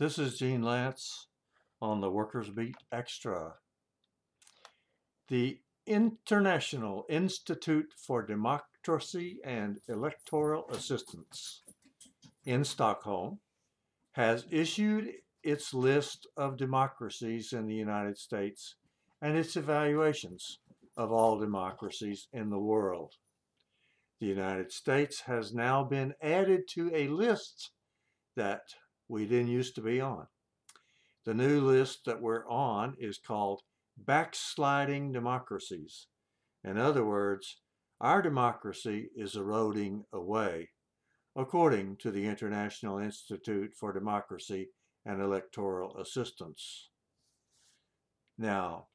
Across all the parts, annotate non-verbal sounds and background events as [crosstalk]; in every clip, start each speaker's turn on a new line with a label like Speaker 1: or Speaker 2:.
Speaker 1: This is Gene Lantz on the Workers Beat Extra. The International Institute for Democracy and Electoral Assistance in Stockholm has issued its list of democracies in the United States and its evaluations of all democracies in the world. The United States has now been added to a list that we didn't used to be on. The new list that we're on is called Backsliding Democracies. In other words, our democracy is eroding away, according to the International Institute for Democracy and Electoral Assistance. Now,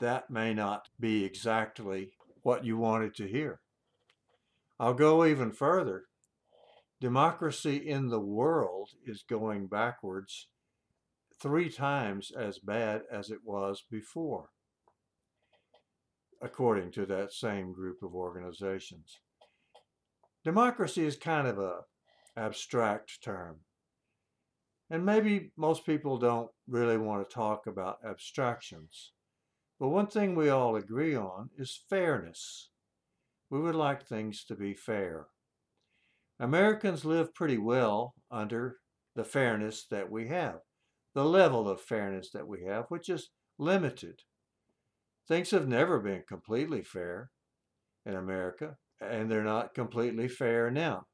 Speaker 1: that may not be exactly what you wanted to hear. I'll go even further. Democracy in the world is going backwards three times as bad as it was before, according to that same group of organizations. Democracy is kind of a abstract term. And maybe most people don't really want to talk about abstractions. But one thing we all agree on is fairness. We would like things to be fair. Americans live pretty well under the fairness that we have, the level of fairness that we have, which is limited. Things have never been completely fair in America, and they're not completely fair now.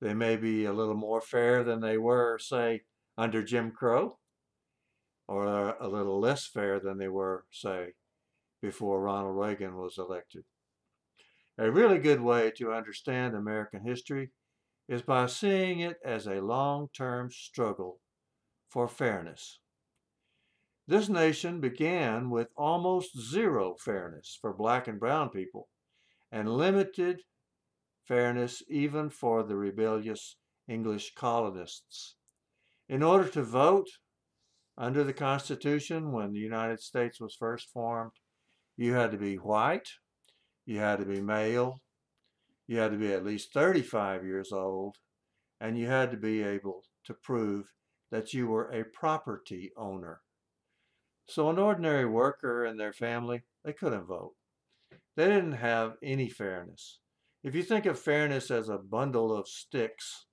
Speaker 1: They may be a little more fair than they were, say, under Jim Crow, or a little less fair than they were, say, before Ronald Reagan was elected. A really good way to understand American history is by seeing it as a long term struggle for fairness. This nation began with almost zero fairness for black and brown people and limited fairness even for the rebellious English colonists. In order to vote under the Constitution when the United States was first formed, you had to be white, you had to be male, you had to be at least 35 years old, and you had to be able to prove that you were a property owner. So an ordinary worker and their family, they couldn't vote. They didn't have any fairness. If you think of fairness as a bundle of sticks,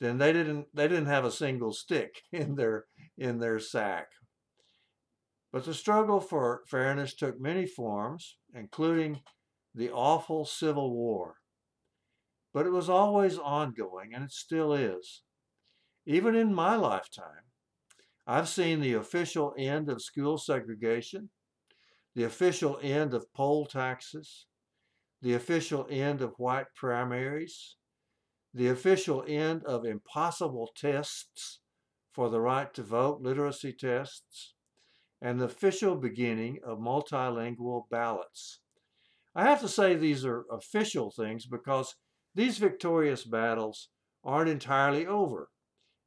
Speaker 1: then they didn't they didn't have a single stick [laughs] in their in their sack. But the struggle for fairness took many forms, including the awful Civil War. But it was always ongoing, and it still is. Even in my lifetime, I've seen the official end of school segregation, the official end of poll taxes, the official end of white primaries, the official end of impossible tests for the right to vote, literacy tests, and the official beginning of multilingual ballots. I have to say these are official things because these victorious battles aren't entirely over,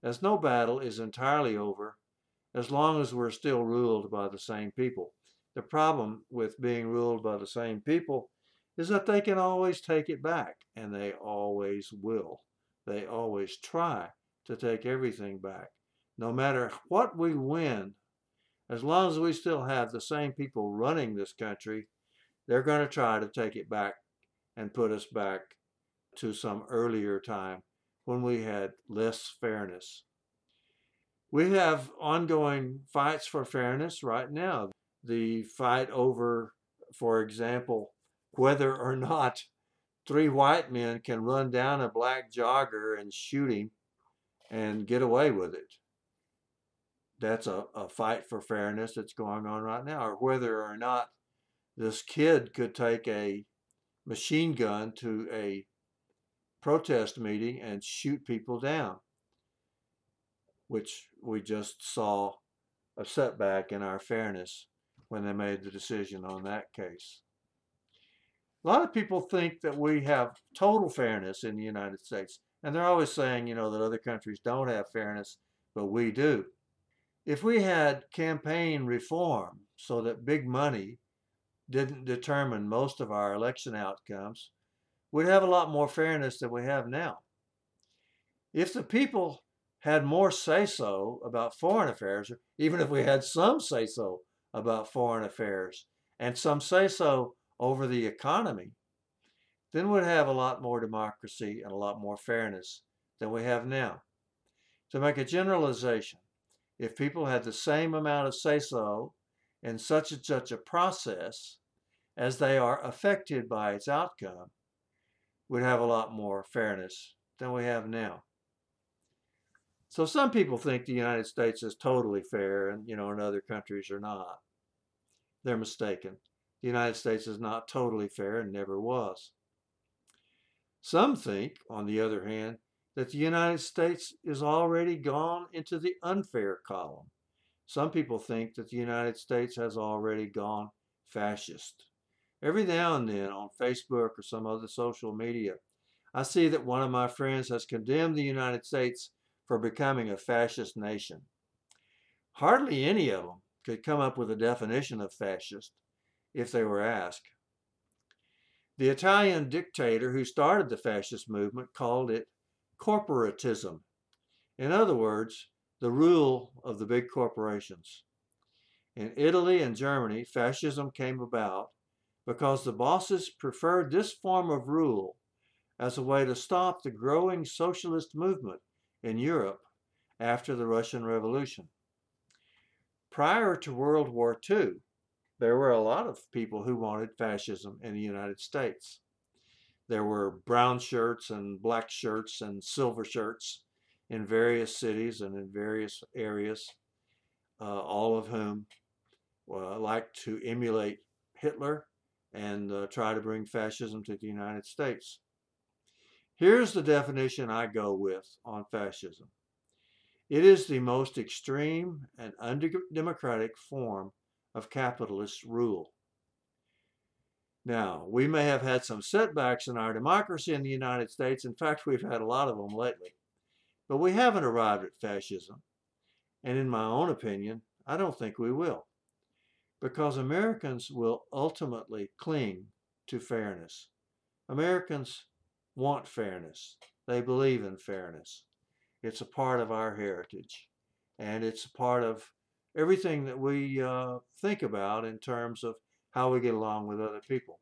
Speaker 1: as no battle is entirely over as long as we're still ruled by the same people. The problem with being ruled by the same people is that they can always take it back, and they always will. They always try to take everything back. No matter what we win, as long as we still have the same people running this country, they're going to try to take it back and put us back to some earlier time when we had less fairness. We have ongoing fights for fairness right now. The fight over, for example, whether or [laughs] not three white men can run down a black jogger and shoot him and get away with it. That's a, a fight for fairness that's going on right now, or whether or not this kid could take a machine gun to a protest meeting and shoot people down, which we just saw a setback in our fairness when they made the decision on that case. A lot of people think that we have total fairness in the United States. And they're always saying, you know, that other countries don't have fairness, but we do. If we had campaign reform so that big money didn't determine most of our election outcomes, we'd have a lot more fairness than we have now. If the people had more say so about foreign affairs, even if we had some say so about foreign affairs and some say so over the economy, then we'd have a lot more democracy and a lot more fairness than we have now. To make a generalization, if people had the same amount of say so in such and such a process as they are affected by its outcome, we'd have a lot more fairness than we have now. So some people think the United States is totally fair and, you know, and other countries are not. They're mistaken. The United States is not totally fair and never was. Some think, on the other hand, that the United States is already gone into the unfair column. Some people think that the United States has already gone fascist. Every now and then on Facebook or some other social media, I see that one of my friends has condemned the United States for becoming a fascist nation. Hardly any of them could come up with a definition of fascist if they were asked. The Italian dictator who started the fascist movement called it corporatism. In other words, the rule of the big corporations. In Italy and Germany, fascism came about because the bosses preferred this form of rule as a way to stop the growing socialist movement in Europe after the Russian Revolution. Prior to World War II, there were a lot of people who wanted fascism in the United States. There were brown shirts and black shirts and silver shirts in various cities and in various areas, uh, all of whom uh, liked to emulate Hitler and uh, try to bring fascism to the United States. Here's the definition I go with on fascism. It is the most extreme and undemocratic form of capitalist rule. Now, we may have had some setbacks in our democracy in the United States. In fact, we've had a lot of them lately. But we haven't arrived at fascism. And in my own opinion, I don't think we will. Because Americans will ultimately cling to fairness. Americans want fairness. They believe in fairness. It's a part of our heritage. And it's a part of everything that we uh, think about in terms of how we get along with other people.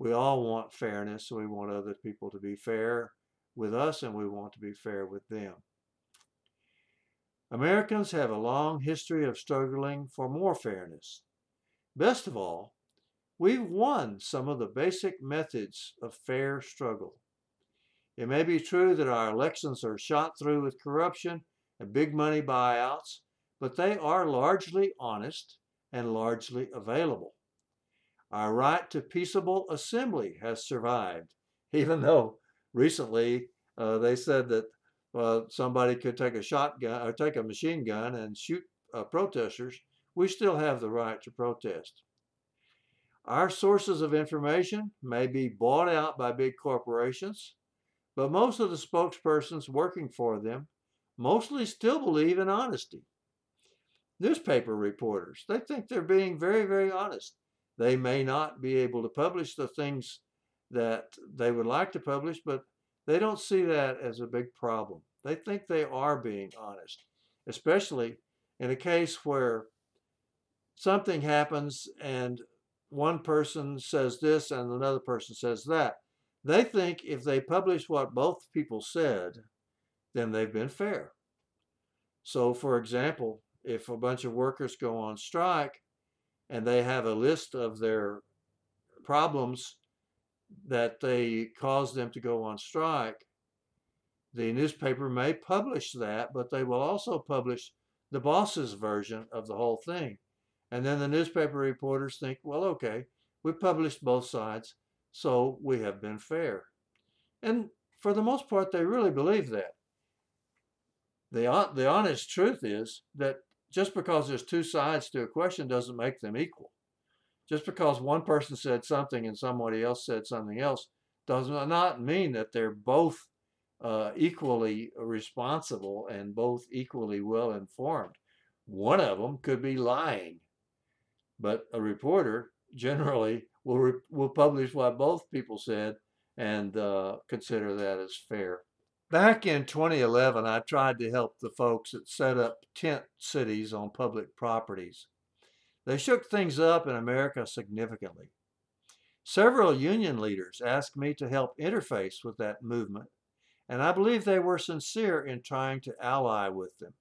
Speaker 1: We all want fairness. so We want other people to be fair with us, and we want to be fair with them. Americans have a long history of struggling for more fairness. Best of all, we've won some of the basic methods of fair struggle. It may be true that our elections are shot through with corruption and big money buyouts, but they are largely honest and largely available. Our right to peaceable assembly has survived, [laughs] even though recently uh, they said that uh, somebody could take a shotgun or take a machine gun and shoot uh, protesters. We still have the right to protest. Our sources of information may be bought out by big corporations, but most of the spokespersons working for them mostly still believe in honesty. Newspaper reporters, they think they're being very, very honest. They may not be able to publish the things that they would like to publish, but they don't see that as a big problem. They think they are being honest, especially in a case where something happens and one person says this and another person says that. They think if they publish what both people said, then they've been fair. So, for example, if a bunch of workers go on strike and they have a list of their problems that they caused them to go on strike, the newspaper may publish that, but they will also publish the boss's version of the whole thing. And then the newspaper reporters think, well, okay, we published both sides, so we have been fair. And for the most part, they really believe that. The, the honest truth is that just because there's two sides to a question doesn't make them equal. Just because one person said something and somebody else said something else does not mean that they're both uh, equally responsible and both equally well informed. One of them could be lying, but a reporter generally will re- will publish what both people said and uh, consider that as fair. Back in 2011, I tried to help the folks that set up tent cities on public properties. They shook things up in America significantly. Several union leaders asked me to help interface with that movement, and I believe they were sincere in trying to ally with them.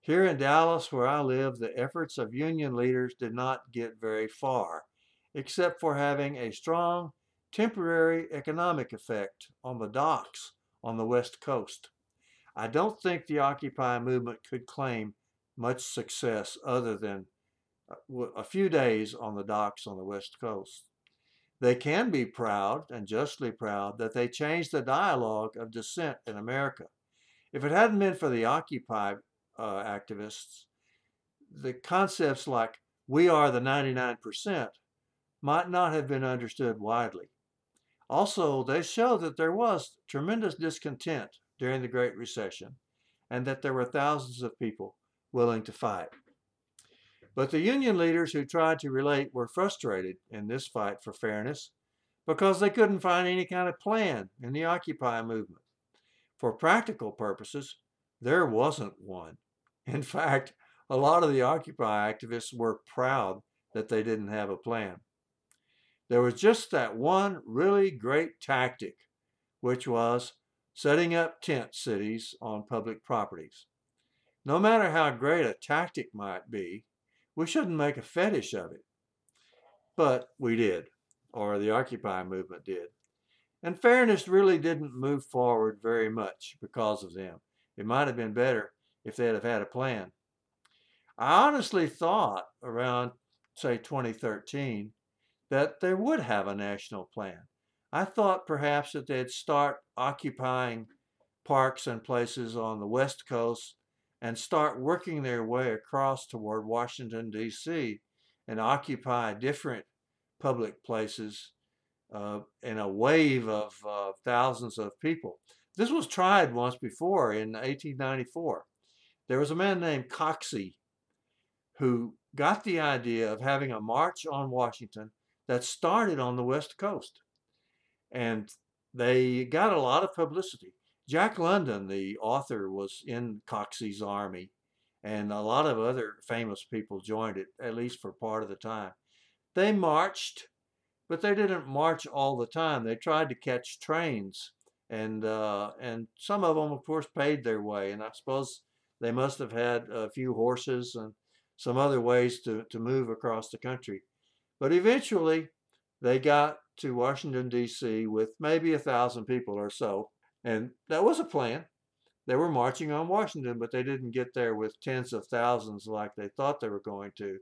Speaker 1: Here in Dallas, where I live, the efforts of union leaders did not get very far, except for having a strong temporary economic effect on the docks on the West Coast. I don't think the Occupy movement could claim much success other than uh, a few days on the docks on the West Coast. They can be proud, and justly proud, that they changed the dialogue of dissent in America. If it hadn't been for the Occupy uh, activists, the concepts like we are the 99% might not have been understood widely. Also, they show that there was tremendous discontent during the Great Recession and that there were thousands of people willing to fight. But the union leaders who tried to relate were frustrated in this fight for fairness because they couldn't find any kind of plan in the Occupy movement. For practical purposes, there wasn't one. In [laughs] fact, a lot of the Occupy activists were proud that they didn't have a plan. There was just that one really great tactic, which was setting up tent cities on public properties. No matter how great a tactic might be, we shouldn't make a fetish of it. But we did, or the Occupy movement did. And fairness really didn't move forward very much because of them. It might have been better if they'd have had a plan. I honestly thought around, say, 2013, that they would have a national plan. I thought perhaps that they'd start occupying parks and places on the West Coast and start working their way across toward Washington, D.C., and occupy different public places uh, in a wave of uh, thousands of people. This was tried once before in 1894. There was a man named Coxey who got the idea of having a march on Washington that started on the West Coast. And they got a lot of publicity. Jack London, the author, was in Coxey's army, and a lot of other famous people joined it, at least for part of the time. They marched, but they didn't march all the time. They tried to catch trains, and uh, and some of them, of course, paid their way. And I suppose they must have had a few horses and some other ways to, to move across the country. But eventually, they got to Washington, D.C. with maybe a thousand people or so. And that was a plan. They were marching on Washington, but they didn't get there with tens of thousands like they thought they were going to.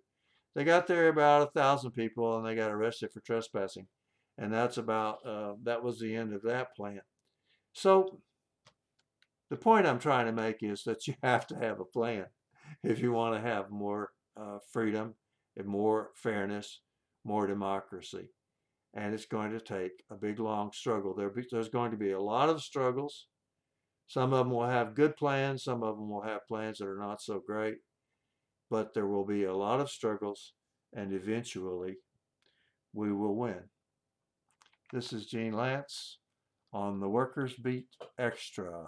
Speaker 1: They got there about a thousand people and they got arrested for trespassing. And that's about, uh, that was the end of that plan. So the point I'm trying to make is that you [laughs] have to have a plan if you want to have more uh, freedom and more fairness more democracy. And it's going to take a big, long struggle. There, there's going to be a lot of struggles. Some of them will have good plans, some of them will have plans that are not so great. But there will be a lot of struggles, and eventually we will win. This is Gene Lantz on the Workers Beat Extra.